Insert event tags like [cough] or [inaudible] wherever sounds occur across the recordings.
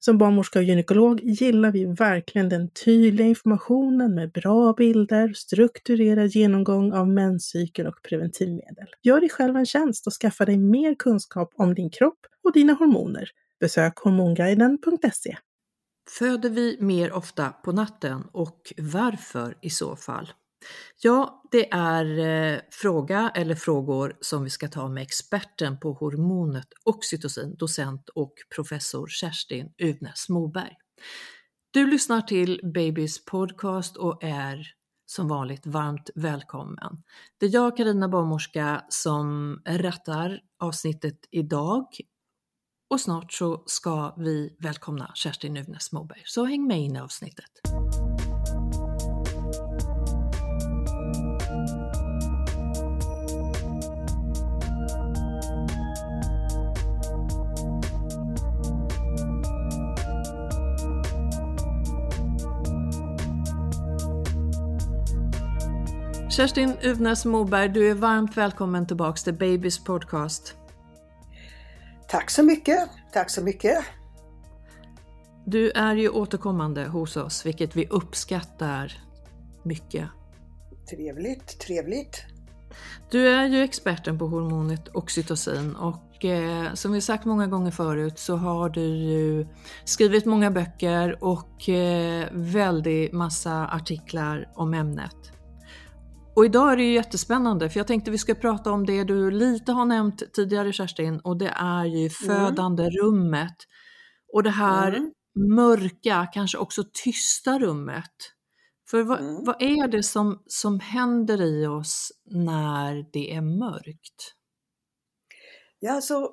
Som barnmorska och gynekolog gillar vi verkligen den tydliga informationen med bra bilder, strukturerad genomgång av menscykeln och preventivmedel. Gör dig själv en tjänst och skaffa dig mer kunskap om din kropp och dina hormoner. Besök hormonguiden.se. Föder vi mer ofta på natten och varför i så fall? Ja, det är eh, fråga eller frågor som vi ska ta med experten på hormonet oxytocin, docent och professor Kerstin Uvnäs Moberg. Du lyssnar till Babys podcast och är som vanligt varmt välkommen. Det är jag, Karina Barnmorska, som rattar avsnittet idag och snart så ska vi välkomna Kerstin Uvnäs Moberg. Så häng med in i avsnittet. Kerstin Uvnäs Moberg, du är varmt välkommen tillbaks till Babys podcast. Tack så mycket, tack så mycket. Du är ju återkommande hos oss, vilket vi uppskattar mycket. Trevligt, trevligt. Du är ju experten på hormonet oxytocin och eh, som vi sagt många gånger förut så har du ju skrivit många böcker och eh, väldigt massa artiklar om ämnet. Och idag är det ju jättespännande för jag tänkte vi ska prata om det du lite har nämnt tidigare Kerstin och det är ju Mm. födande rummet. Och det här Mm. mörka, kanske också tysta rummet. För vad, Mm. vad är det som, som händer i oss när det är mörkt? Ja, alltså,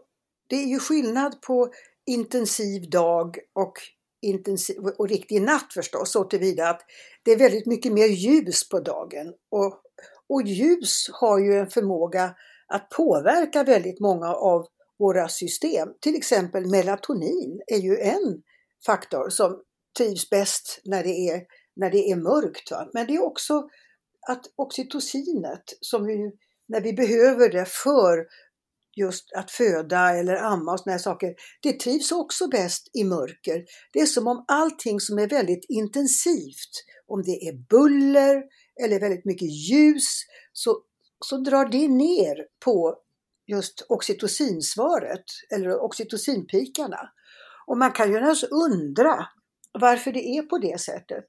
det är ju skillnad på intensiv dag och, intensiv, och riktig natt förstås, så tillvida att det är väldigt mycket mer ljus på dagen. Och, och ljus har ju en förmåga att påverka väldigt många av våra system. Till exempel melatonin är ju en faktor som trivs bäst när det är, när det är mörkt. Va? Men det är också att oxytocinet, som vi, när vi behöver det för just att föda eller amma och såna här saker, det trivs också bäst i mörker. Det är som om allting som är väldigt intensivt, om det är buller eller väldigt mycket ljus, så, så drar det ner på just oxytocinsvaret eller oxytocinpikarna. Och man kan ju naturligtvis undra varför det är på det sättet.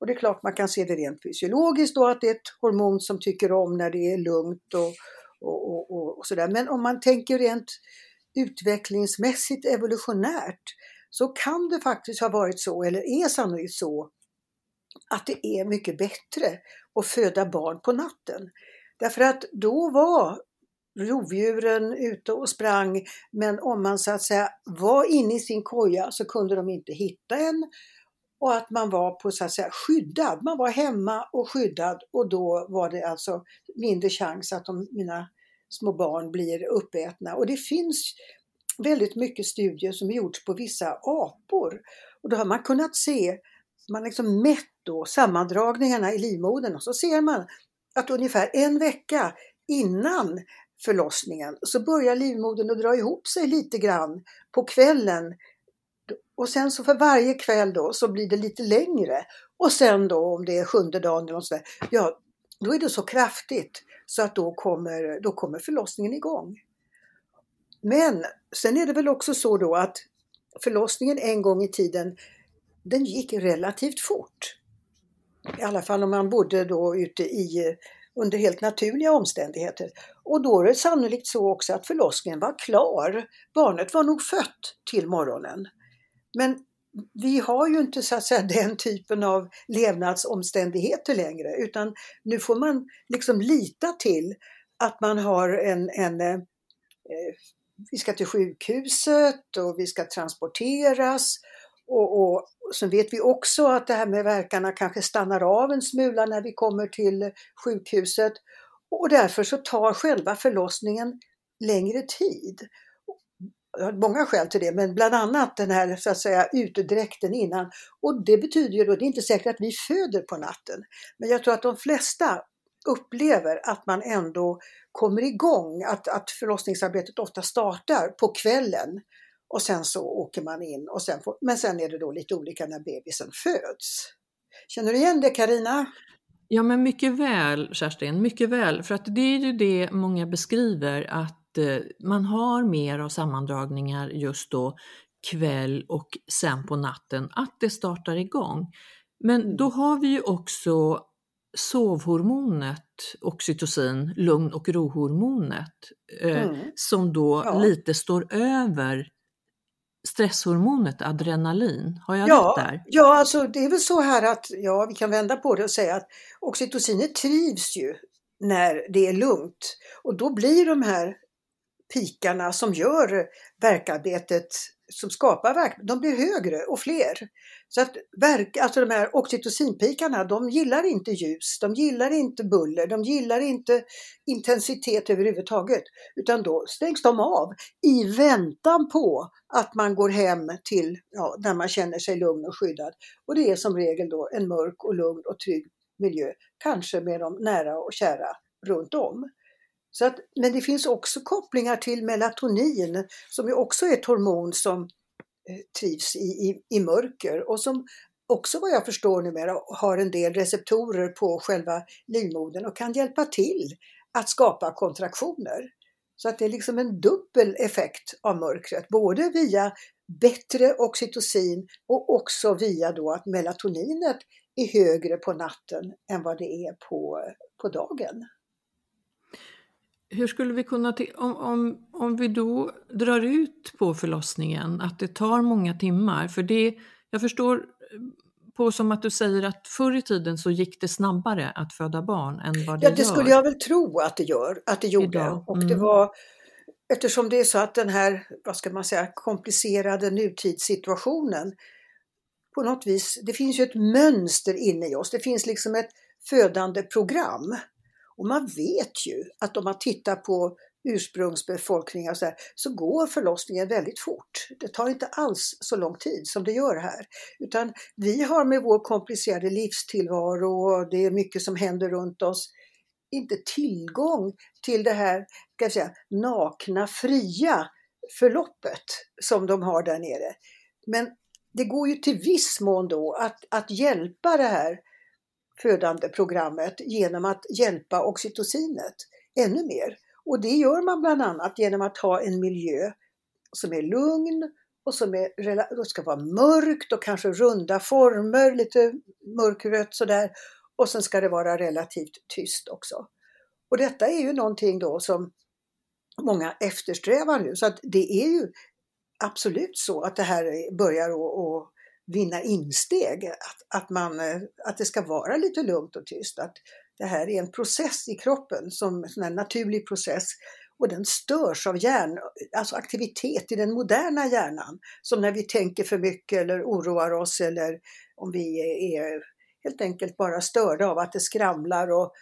Och det är klart man kan se det rent fysiologiskt då att det är ett hormon som tycker om när det är lugnt och, och, och, och, och sådär. Men om man tänker rent utvecklingsmässigt evolutionärt så kan det faktiskt ha varit så, eller är sannolikt så, att det är mycket bättre att föda barn på natten. Därför att då var rovdjuren ute och sprang, men om man så att säga var inne i sin koja så kunde de inte hitta en och att man var på så att säga skyddad. Man var hemma och skyddad och då var det alltså mindre chans att de, mina små barn blir uppätna. Och det finns väldigt mycket studier som gjorts på vissa apor. Och då har man kunnat se, man har liksom mätt då sammandragningarna i livmodern och så ser man att ungefär en vecka innan förlossningen så börjar livmodern att dra ihop sig lite grann på kvällen. Och sen så för varje kväll då så blir det lite längre. Och sen då om det är sjunde dagen eller något sådär, ja då är det så kraftigt så att då kommer, då kommer förlossningen igång. Men sen är det väl också så då att förlossningen en gång i tiden, den gick relativt fort. I alla fall om man bodde då ute i under helt naturliga omständigheter. Och då är det sannolikt så också att förlossningen var klar. Barnet var nog fött till morgonen. Men vi har ju inte så att säga den typen av levnadsomständigheter längre utan nu får man liksom lita till att man har en, en eh, vi ska till sjukhuset och vi ska transporteras och, och sen vet vi också att det här med verkarna kanske stannar av en smula när vi kommer till sjukhuset och därför så tar själva förlossningen längre tid. Jag har många skäl till det, men bland annat den här så att säga utedräkten innan. Och det betyder ju då, det är inte säkert att vi föder på natten, men jag tror att de flesta upplever att man ändå kommer igång, att, att förlossningsarbetet ofta startar på kvällen och sen så åker man in och sen får, men sen är det då lite olika när bebisen föds. Känner du igen det Karina? Ja men mycket väl Kerstin, mycket väl. För att det är ju det många beskriver att eh, man har mer av sammandragningar just då kväll och sen på natten, att det startar igång. Men mm. då har vi ju också sovhormonet oxytocin, lugn och rohormonet, eh, mm. som då ja. lite står över stresshormonet adrenalin. Har jag ja, rätt där? Ja, alltså det är väl så här att ja, vi kan vända på det och säga att oxytocinet trivs ju när det är lugnt och då blir de här pikarna som gör verkarbetet som skapar verk, de blir högre och fler. Så att verk, alltså de här oxytocinpikarna, de gillar inte ljus, de gillar inte buller, de gillar inte intensitet överhuvudtaget. Utan då stängs de av i väntan på att man går hem till, ja, när man känner sig lugn och skyddad. Och det är som regel då en mörk och lugn och trygg miljö, kanske med de nära och kära runt om. Så att, men det finns också kopplingar till melatonin som ju också är ett hormon som eh, trivs i, i, i mörker och som också vad jag förstår numera har en del receptorer på själva livmodern och kan hjälpa till att skapa kontraktioner. Så att det är liksom en dubbel effekt av mörkret, både via bättre oxytocin och också via då att melatoninet är högre på natten än vad det är på, på dagen hur skulle vi kunna, om, om, om vi då drar ut på förlossningen, att det tar många timmar, för det, jag förstår eh, på som att du säger att förr i tiden så gick det snabbare att föda barn än vad det Ja, det gör. skulle jag väl tro att det gör, att det gjorde. Mm. Och det var, eftersom det är så att den här, vad ska man säga, komplicerade nutidssituationen på något vis, det finns ju ett mönster inne i oss. Det finns liksom ett födande program och man vet ju att om man tittar på ursprungsbefolkningar så, här, så går förlossningen väldigt fort. Det tar inte alls så lång tid som det gör här. Utan vi har med vår komplicerade livstillvaro och det är mycket som händer runt oss inte tillgång till det här ska jag säga, nakna, fria förloppet som de har där nere. Men det går ju till viss mån då att, att hjälpa det här födandeprogrammet genom att hjälpa oxytocinet ännu mer. Och det gör man bland annat genom att ha en miljö som är lugn och som är, det ska vara mörkt och kanske runda former, lite mörkrött sådär. Och sen ska det vara relativt tyst också. Och detta är ju någonting då som många eftersträvar nu. Så att det är ju absolut så att det här börjar att vinna insteg. Att, att, man, eh, att det ska vara lite lugnt och tyst. Att det här är en process i kroppen, som en naturlig process. Och den störs av hjärn, alltså aktivitet i den moderna hjärnan. Som när vi tänker för mycket eller oroar oss eller om vi är helt enkelt bara störda av att det skramlar och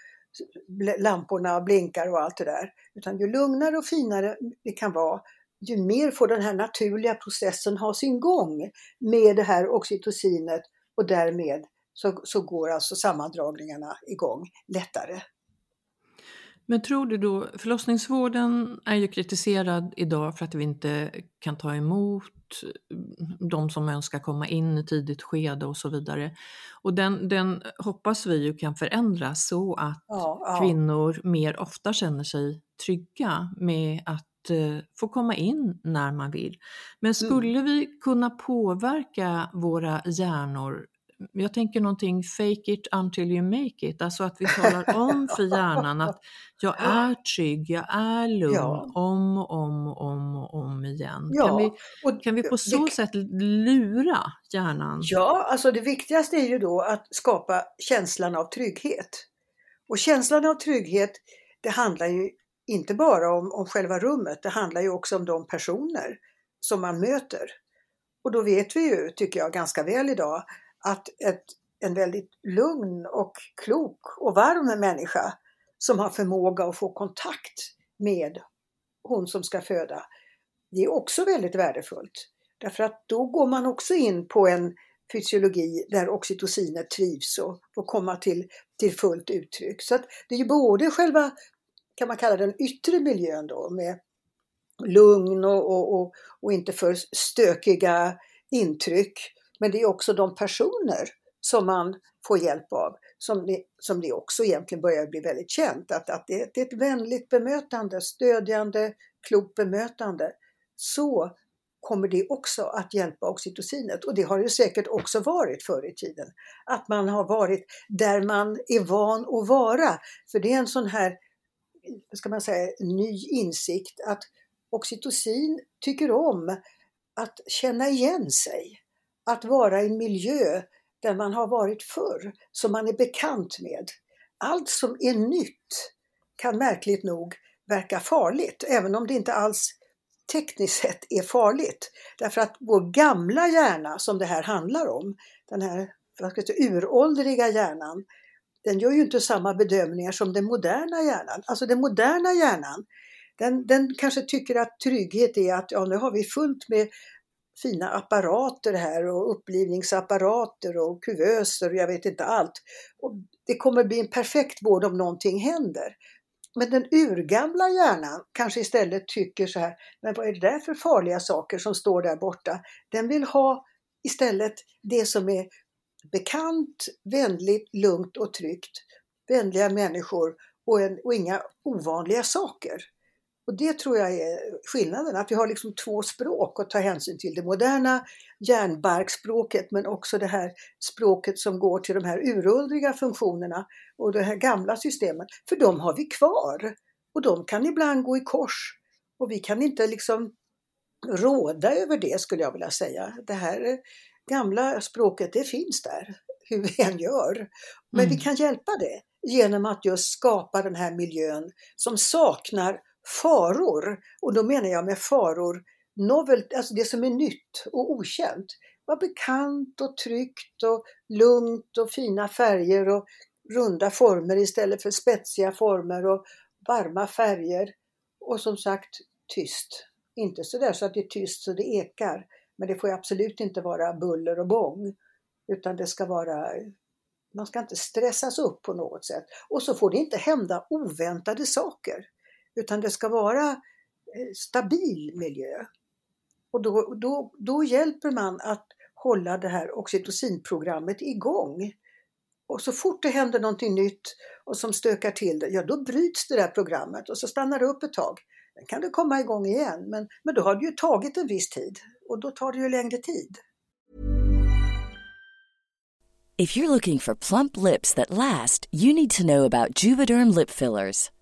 lamporna blinkar och allt det där. Utan ju lugnare och finare det kan vara, ju mer får den här naturliga processen ha sin gång med det här oxytocinet och därmed så, så går alltså sammandragningarna igång lättare. Men tror du då, förlossningsvården är ju kritiserad idag för att vi inte kan ta emot de som önskar komma in i tidigt skede och så vidare. Och den, den hoppas vi ju kan förändras så att ja, ja. kvinnor mer ofta känner sig trygga med att eh, få komma in när man vill. Men mm. skulle mm. vi kunna påverka våra hjärnor jag tänker någonting fake it until you make it, alltså att vi talar om för hjärnan att jag [laughs] är trygg, jag är lugn ja. om och om och om och om igen. Ja. Kan, vi, och kan vi på så det, sätt lura hjärnan? Ja, alltså det viktigaste är ju då att skapa känslan av trygghet. Och känslan av trygghet, det handlar ju inte bara om, om själva rummet, det handlar ju också om de personer som man möter. Och då vet vi ju, tycker jag, ganska väl idag att ett, en väldigt lugn och klok och varm människa som har förmåga att få kontakt med hon som ska föda, det är också väldigt värdefullt. Därför att då går man också in på en fysiologi där oxytocinet trivs och får komma till, till fullt uttryck. Så att det är ju både själva, kan man kalla den yttre miljön då med lugn och, och, och, och inte för stökiga intryck men det är också de personer som man får hjälp av som det, som det också egentligen börjar bli väldigt känt. Att, att det, det är ett vänligt bemötande, stödjande, klokt bemötande. Så kommer det också att hjälpa oxytocinet och det har ju säkert också varit förr i tiden. Att man har varit där man är van att vara. För det är en sån här, ska man säga, ny insikt att oxytocin tycker om att känna igen sig att vara i en miljö där man har varit förr, som man är bekant med. Allt som är nytt kan märkligt nog verka farligt, även om det inte alls tekniskt sett är farligt. Därför att vår gamla hjärna, som det här handlar om, den här vad ska säga, uråldriga hjärnan, den gör ju inte samma bedömningar som den moderna hjärnan. Alltså den moderna hjärnan, den, den kanske tycker att trygghet är att ja, nu har vi fullt med fina apparater här och upplivningsapparater och kuvöser och jag vet inte allt. Och det kommer bli en perfekt vård om någonting händer. Men den urgamla hjärnan kanske istället tycker så här, men vad är det där för farliga saker som står där borta? Den vill ha istället det som är bekant, vänligt, lugnt och tryggt. Vänliga människor och, en, och inga ovanliga saker. Och det tror jag är skillnaden, att vi har liksom två språk att ta hänsyn till. Det moderna järnbarkspråket men också det här språket som går till de här uråldriga funktionerna och det här gamla systemet. För de har vi kvar och de kan ibland gå i kors. Och vi kan inte liksom råda över det skulle jag vilja säga. Det här gamla språket, det finns där hur vi än gör. Men mm. vi kan hjälpa det genom att just skapa den här miljön som saknar faror. Och då menar jag med faror novel, alltså det som är nytt och okänt. Var bekant och tryggt och lugnt och fina färger och runda former istället för spetsiga former och varma färger. Och som sagt tyst. Inte sådär så att det är tyst så det ekar. Men det får absolut inte vara buller och bång. Utan det ska vara man ska inte stressas upp på något sätt. Och så får det inte hända oväntade saker. Utan det ska vara eh, stabil miljö. Och då, då, då hjälper man att hålla det här oxytocinprogrammet igång. Och så fort det händer någonting nytt och som stökar till det, ja då bryts det där programmet och så stannar det upp ett tag. Sen kan det komma igång igen, men, men då har det ju tagit en viss tid och då tar det ju längre tid. If you're looking for plump lips that last, you need to know about Juvederm lip fillers.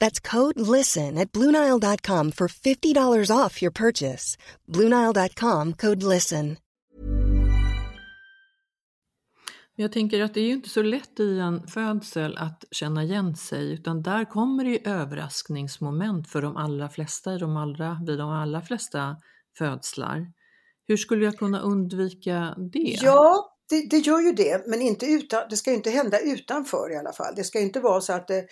That's code LISTEN at Bluenile.com for $50 off your purchase. Bluenile.com code LISTEN. Jag tänker att det är ju inte så lätt i en födsel att känna igen sig utan där kommer det ju överraskningsmoment för de allra flesta i de allra, vid de allra flesta födslar. Hur skulle jag kunna undvika det? Ja, det, det gör ju det, men inte utan, det ska ju inte hända utanför i alla fall. Det ska inte vara så att det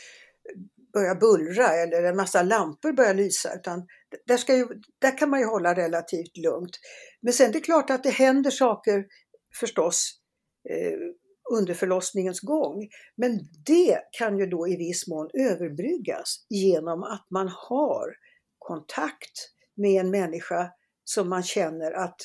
börjar bullra eller en massa lampor börjar lysa, utan där, ska ju, där kan man ju hålla relativt lugnt. Men sen det är klart att det händer saker förstås eh, under förlossningens gång. Men det kan ju då i viss mån överbryggas genom att man har kontakt med en människa som man känner att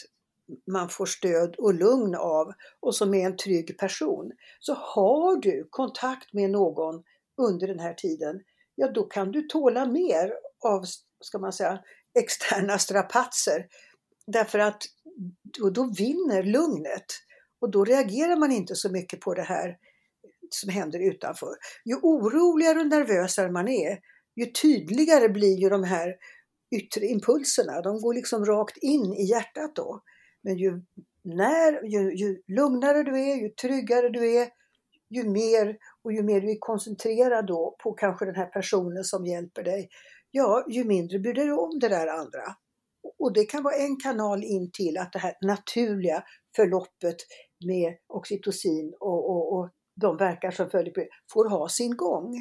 man får stöd och lugn av och som är en trygg person. Så har du kontakt med någon under den här tiden, ja då kan du tåla mer av, ska man säga, [laughs] externa strapatser. Därför att då, då vinner lugnet och då reagerar man inte så mycket på det här som händer utanför. Ju oroligare och nervösare man är, ju tydligare blir ju de här yttre impulserna. De går liksom rakt in i hjärtat då. Men ju, när, ju, ju lugnare du är, ju tryggare du är, ju mer och ju mer du är koncentrerad då på kanske den här personen som hjälper dig, ja, ju mindre bryr du dig om det där andra. Och det kan vara en kanal in till att det här naturliga förloppet med oxytocin och, och, och de verkar som följer på får ha sin gång.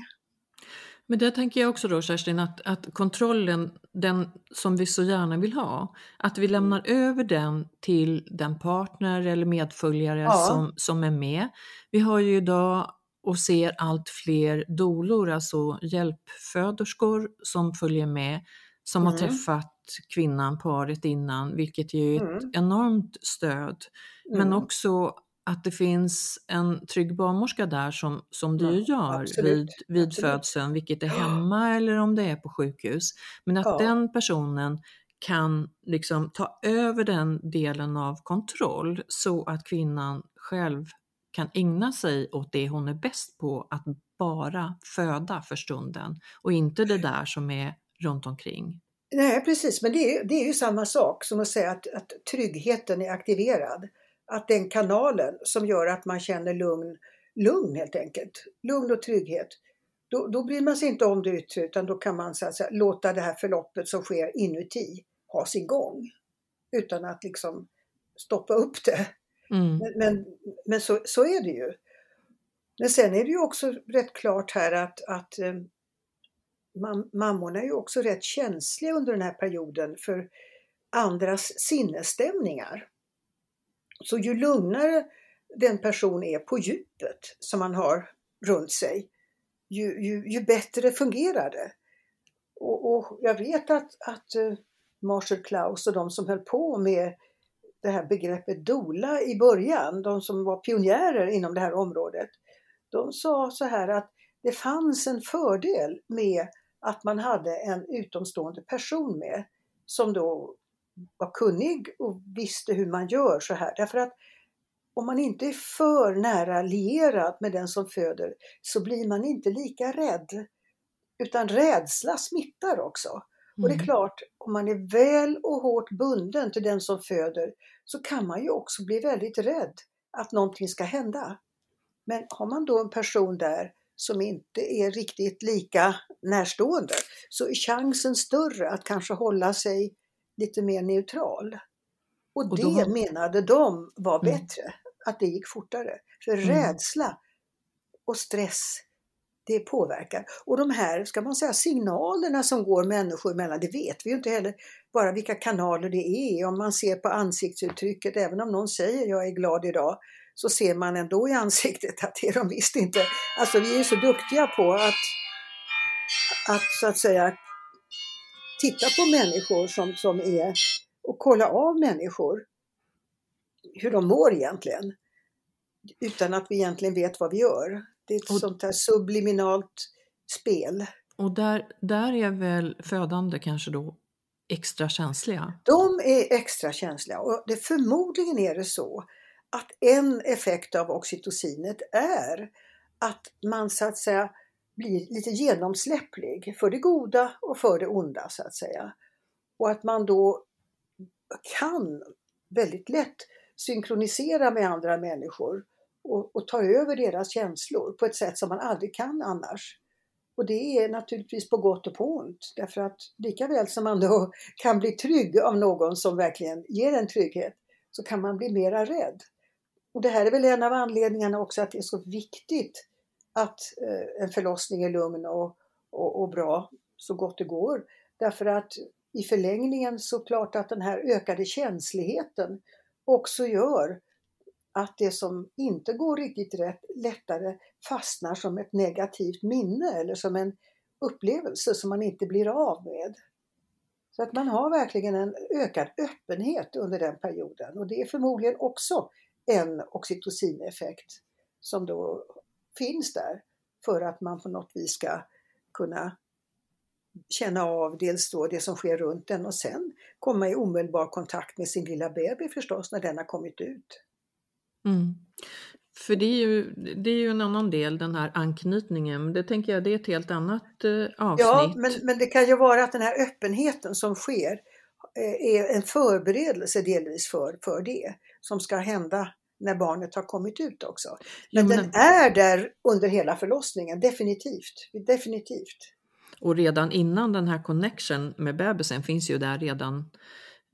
Men där tänker jag också då Kerstin att, att kontrollen, den som vi så gärna vill ha, att vi lämnar över den till den partner eller medföljare ja. som, som är med. Vi har ju idag och ser allt fler dolor, alltså hjälpföderskor som följer med, som mm. har träffat kvinnan, paret innan, vilket ju är ett mm. enormt stöd. Mm. Men också att det finns en trygg barnmorska där som, som du ja, gör absolut, vid, vid absolut. födseln, vilket är hemma eller om det är på sjukhus. Men att ja. den personen kan liksom ta över den delen av kontroll så att kvinnan själv kan ägna sig åt det hon är bäst på, att bara föda för stunden och inte det där som är runt omkring. Nej precis, men det är, det är ju samma sak som att säga att, att tryggheten är aktiverad att den kanalen som gör att man känner lugn, lugn helt enkelt, lugn och trygghet, då, då bryr man sig inte om det yttre utan då kan man så att säga, låta det här förloppet som sker inuti ha sin gång. Utan att liksom stoppa upp det. Mm. Men, men, men, så, så är det ju. Men sen är det ju också rätt klart här att, att eh, mam mammorna är ju också rätt känsliga under den här perioden för andras sinnesstämningar. Så ju lugnare den person är på djupet som man har runt sig, ju, ju, ju bättre fungerar det. Och, och, jag vet att, att eh, Marshall Klaus och de som höll på med det här begreppet dola i början, de som var pionjärer inom det här området, de sa så här att det fanns en fördel med att man hade en utomstående person med som då var kunnig och visste hur man gör så här. Därför att om man inte är för nära lierad med den som föder så blir man inte lika rädd. Utan rädsla smittar också. Mm. Och det är mm. klart, om man är väl och hårt bunden till den som föder så kan man ju också bli väldigt rädd att någonting ska hända. Men har man då en person där som inte är riktigt lika närstående så är chansen större att kanske hålla sig lite mer neutral. Och, Och det har- menade de var Mm. bättre, att det gick fortare. För Mm. rädsla och stress, det påverkar. Och de här, ska man säga, signalerna som går människor emellan, det vet vi ju inte heller bara vilka kanaler det är. Om man ser på ansiktsuttrycket, även om någon säger jag är glad idag, så ser man ändå i ansiktet att det är de visst inte. Alltså vi är så duktiga på att, att så att säga titta på människor som, som är och kolla av människor hur de mår egentligen. Utan att vi egentligen vet vad vi gör. Det är ett Och- sånt här subliminalt spel. Och där, där är väl födande kanske då extra känsliga? De är extra känsliga och det, förmodligen är det så att en effekt av oxytocinet är att man så att säga blir lite genomsläpplig för det goda och för det onda så att säga. Och att man då kan väldigt lätt synkronisera med andra människor och, och ta över deras känslor på ett sätt som man aldrig kan annars. Och det är naturligtvis på gott och på ont därför att lika väl som man då kan bli trygg av någon som verkligen ger en trygghet så kan man bli mera rädd. Och det här är väl en av anledningarna också att det är så viktigt att eh, en förlossning är lugn och, och, och bra så gott det går. Därför att i förlängningen så klart att den här ökade känsligheten också gör att det som inte går riktigt rätt lättare fastnar som ett negativt minne eller som en upplevelse som man inte blir av med. Så att man har verkligen en ökad öppenhet under den perioden och det är förmodligen också en oxytocineffekt som då finns där för att man på något vis ska kunna känna av dels då det som sker runt den och sen komma i omedelbar kontakt med sin lilla baby förstås när den har kommit ut. Mm. För det är, ju, det är ju en annan del, den här anknytningen. Det tänker jag, det är ett helt annat eh, avsnitt. Ja, men, men det kan ju vara att den här öppenheten som sker eh, är en förberedelse delvis för, för det som ska hända när barnet har kommit ut också. Men Jo, men- den är där under hela förlossningen, definitivt. definitivt. Och redan innan den här connection med bebisen finns ju där redan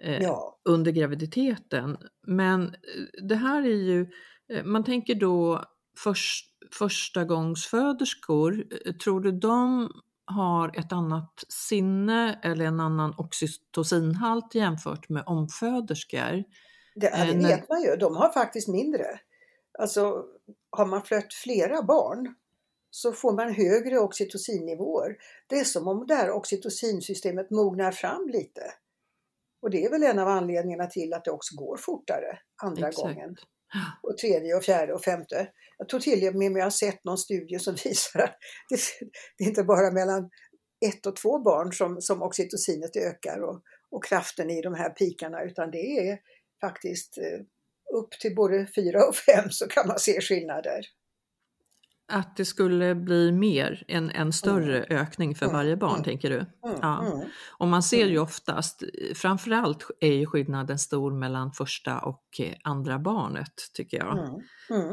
eh, Ja. under graviditeten. Men eh, det här är ju, eh, man tänker då först, första gångsföderskor, eh, tror du de har ett annat sinne eller en annan oxytocinhalt jämfört med omföderskor? Det, ja, det Eh, vet man ju, de har faktiskt mindre. Alltså har man fött flera barn så får man högre oxytocinnivåer. Det är som om det här oxytocinsystemet mognar fram lite. Och det är väl en av anledningarna till att det också går fortare andra Exakt. gången. Och tredje och fjärde och femte. Jag tror till och med jag har sett någon studie som [laughs] visar att det, det är inte bara mellan ett och två barn som, som oxytocinet ökar och, och kraften i de här pikarna utan det är faktiskt eh, upp till både fyra och fem så kan man se skillnader. Att det skulle bli mer, en, en större ökning för Mm, varje barn, mm. tänker du? Mm, Ja. mm. Och man ser ju Mm. oftast, framförallt är ju skillnaden stor mellan första och eh, andra barnet, tycker jag. Mm,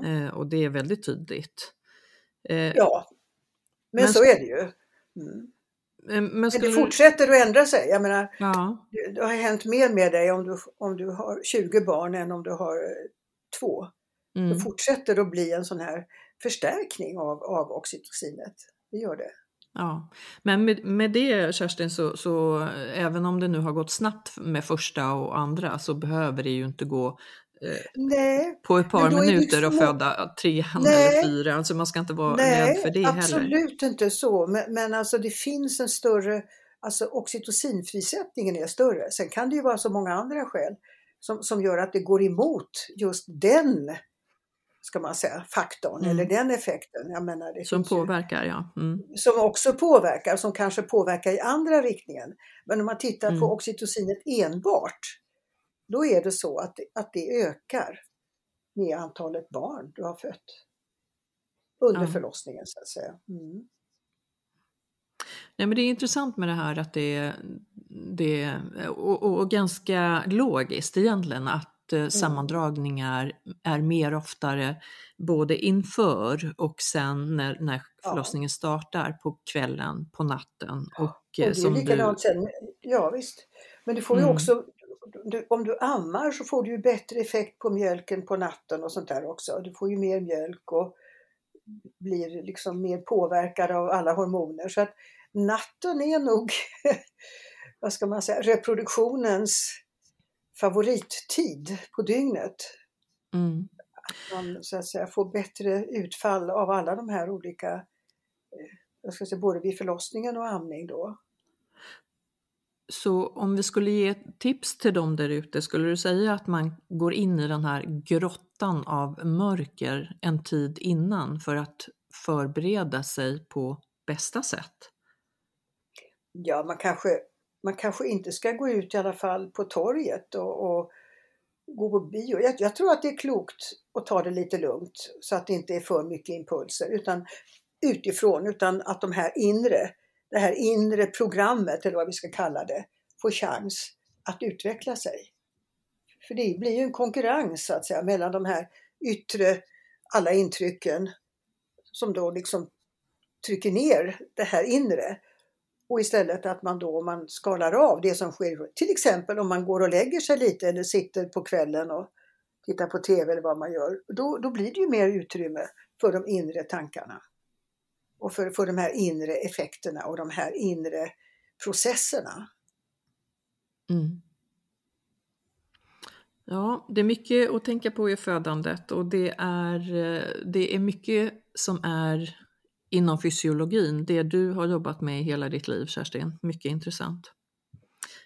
mm. Eh, och det är väldigt tydligt. Eh, Ja, men, Men så är det ju. Mm. Men skulle det fortsätter att ändra sig. Jag menar, Ja, det har hänt mer med dig om du, om du har 20 barn än om du har eh, två. mm, Det fortsätter att bli en sån här förstärkning av, av oxytocinet. Det gör det. ja. Men med, med det Kerstin, så, så eh, även om det nu har gått snabbt med första och andra så behöver det ju inte gå Nej, på ett par minuter att två- föda trean Nej. eller fyra. Alltså man ska inte vara rädd för det nej heller. absolut inte så. Men, men alltså det finns en större, alltså oxytocinfrisättningen är större. Sen kan det ju vara så många andra skäl som, som gör att det går emot just den, ska man säga, faktorn Mm. eller den effekten. Jag menar, det Som finns ju- påverkar, ja. Mm. som också påverkar, som kanske påverkar i andra riktningen. Men om man tittar Mm. på oxytocinet enbart, då är det så att att det ökar med antalet barn du har fött. Under Ja. förlossningen så att säga. Mm. Nej, men det är intressant med det här att det är, det och, och, och ganska logiskt egentligen att eh, sammandragningar är mer oftare både inför och sen när, när förlossningen startar på kvällen, på natten. Och, och det är som likadant du... sen, ja visst. Men du får ju Mm. också, du, om du ammar så får du ju bättre effekt på mjölken på natten och sånt där också. Du får ju mer mjölk och blir liksom mer påverkad av alla hormoner. Så att natten är nog, [laughs] vad ska man säga, reproduktionens favorittid på dygnet. Mm. Man så att säga får bättre utfall av alla de här olika, eh, jag ska säga både vid förlossningen och amning då. Så om vi skulle ge ett tips till dem där ute, skulle du säga att man går in i den här grottan av mörker en tid innan för att förbereda sig på bästa sätt? Ja, man kanske, man kanske inte ska gå ut i alla fall på torget och, och gå på bio. Jag, jag tror att det är klokt att ta det lite lugnt så att det inte är för mycket impulser utan utifrån, utan att de här inre, det här inre programmet eller vad vi ska kalla det, får chans att utveckla sig. För det blir ju en konkurrens så att säga mellan de här yttre, alla intrycken som då liksom trycker ner det här inre. Och istället att man då, man skalar av det som sker, till exempel om man går och lägger sig lite eller sitter på kvällen och tittar på TV eller vad man gör, då, då blir det ju mer utrymme för de inre tankarna. Och för, för de här inre effekterna och de här inre processerna. Mm. Ja, det är mycket att tänka på i födandet och det är, eh, det är mycket som är inom fysiologin, det du har jobbat med i hela ditt liv Kerstin. Mycket intressant.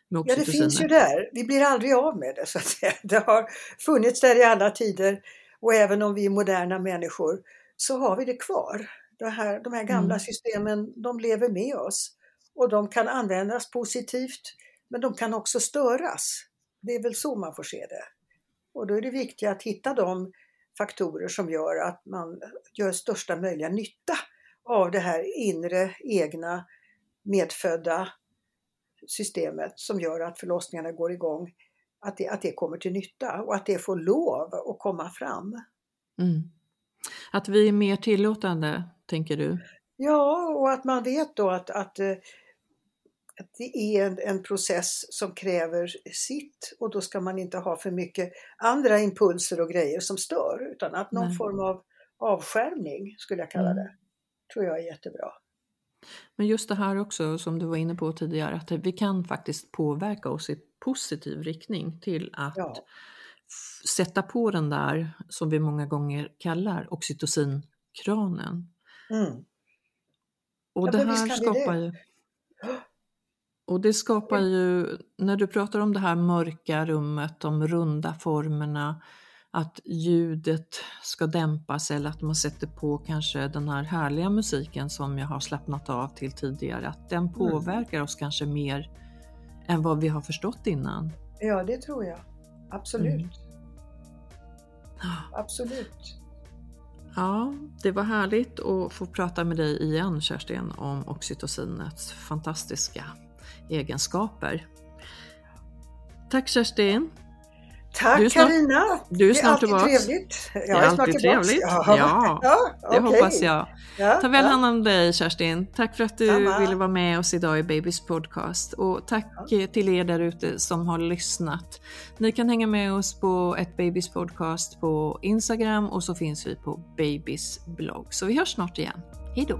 Ja, det finns ju där. Vi blir aldrig av med det så att säga. [laughs] Det har funnits där i alla tider och även om vi är moderna människor så har vi det kvar. Det här, de här gamla Mm. systemen, de lever med oss och de kan användas positivt men de kan också störas. Det är väl så man får se det. Och då är det viktigt att hitta de faktorer som gör att man gör största möjliga nytta av det här inre, egna, medfödda systemet som gör att förlossningarna går igång, att det, att det kommer till nytta och att det får lov att komma fram. Mm. Att vi är mer tillåtande, tänker du? Ja, och att man vet då att, att, eh, att det är en, en process som kräver sitt och då ska man inte ha för mycket andra impulser och grejer som stör utan att någon Nej. form av avskärmning skulle jag kalla Mm. det, tror jag är jättebra. Men just det här också som du var inne på tidigare, att vi kan faktiskt påverka oss i positiv riktning till att Ja. sätta på den där som vi många gånger kallar oxytocinkranen. Mm. Och Ja, det här skapar det. ju och det skapar ju, när du pratar om det här mörka rummet, de runda formerna, att ljudet ska dämpas eller att man sätter på kanske den här härliga musiken som jag har slappnat av till tidigare, att Mm. den påverkar oss kanske mer än vad vi har förstått innan. Ja, det tror jag. Absolut. Mm. Absolut. Ja, det var härligt att få prata med dig igen Kerstin om oxytocinets fantastiska egenskaper. Tack Kerstin! Tack Du är snart- är det är alltid tillbaks. trevligt. Jag Det är snart alltid trevligt. Ja, Ja, [laughs] ja Det hoppas jag. Ja, Ta väl hand om dig Kerstin. Tack för att du Samma. ville vara med oss idag i Babys podcast. Och tack till er där ute som har lyssnat. Ni kan hänga med oss på ett Babys podcast på Instagram och så finns vi på Babys blogg. Så vi hörs snart igen. Hej då!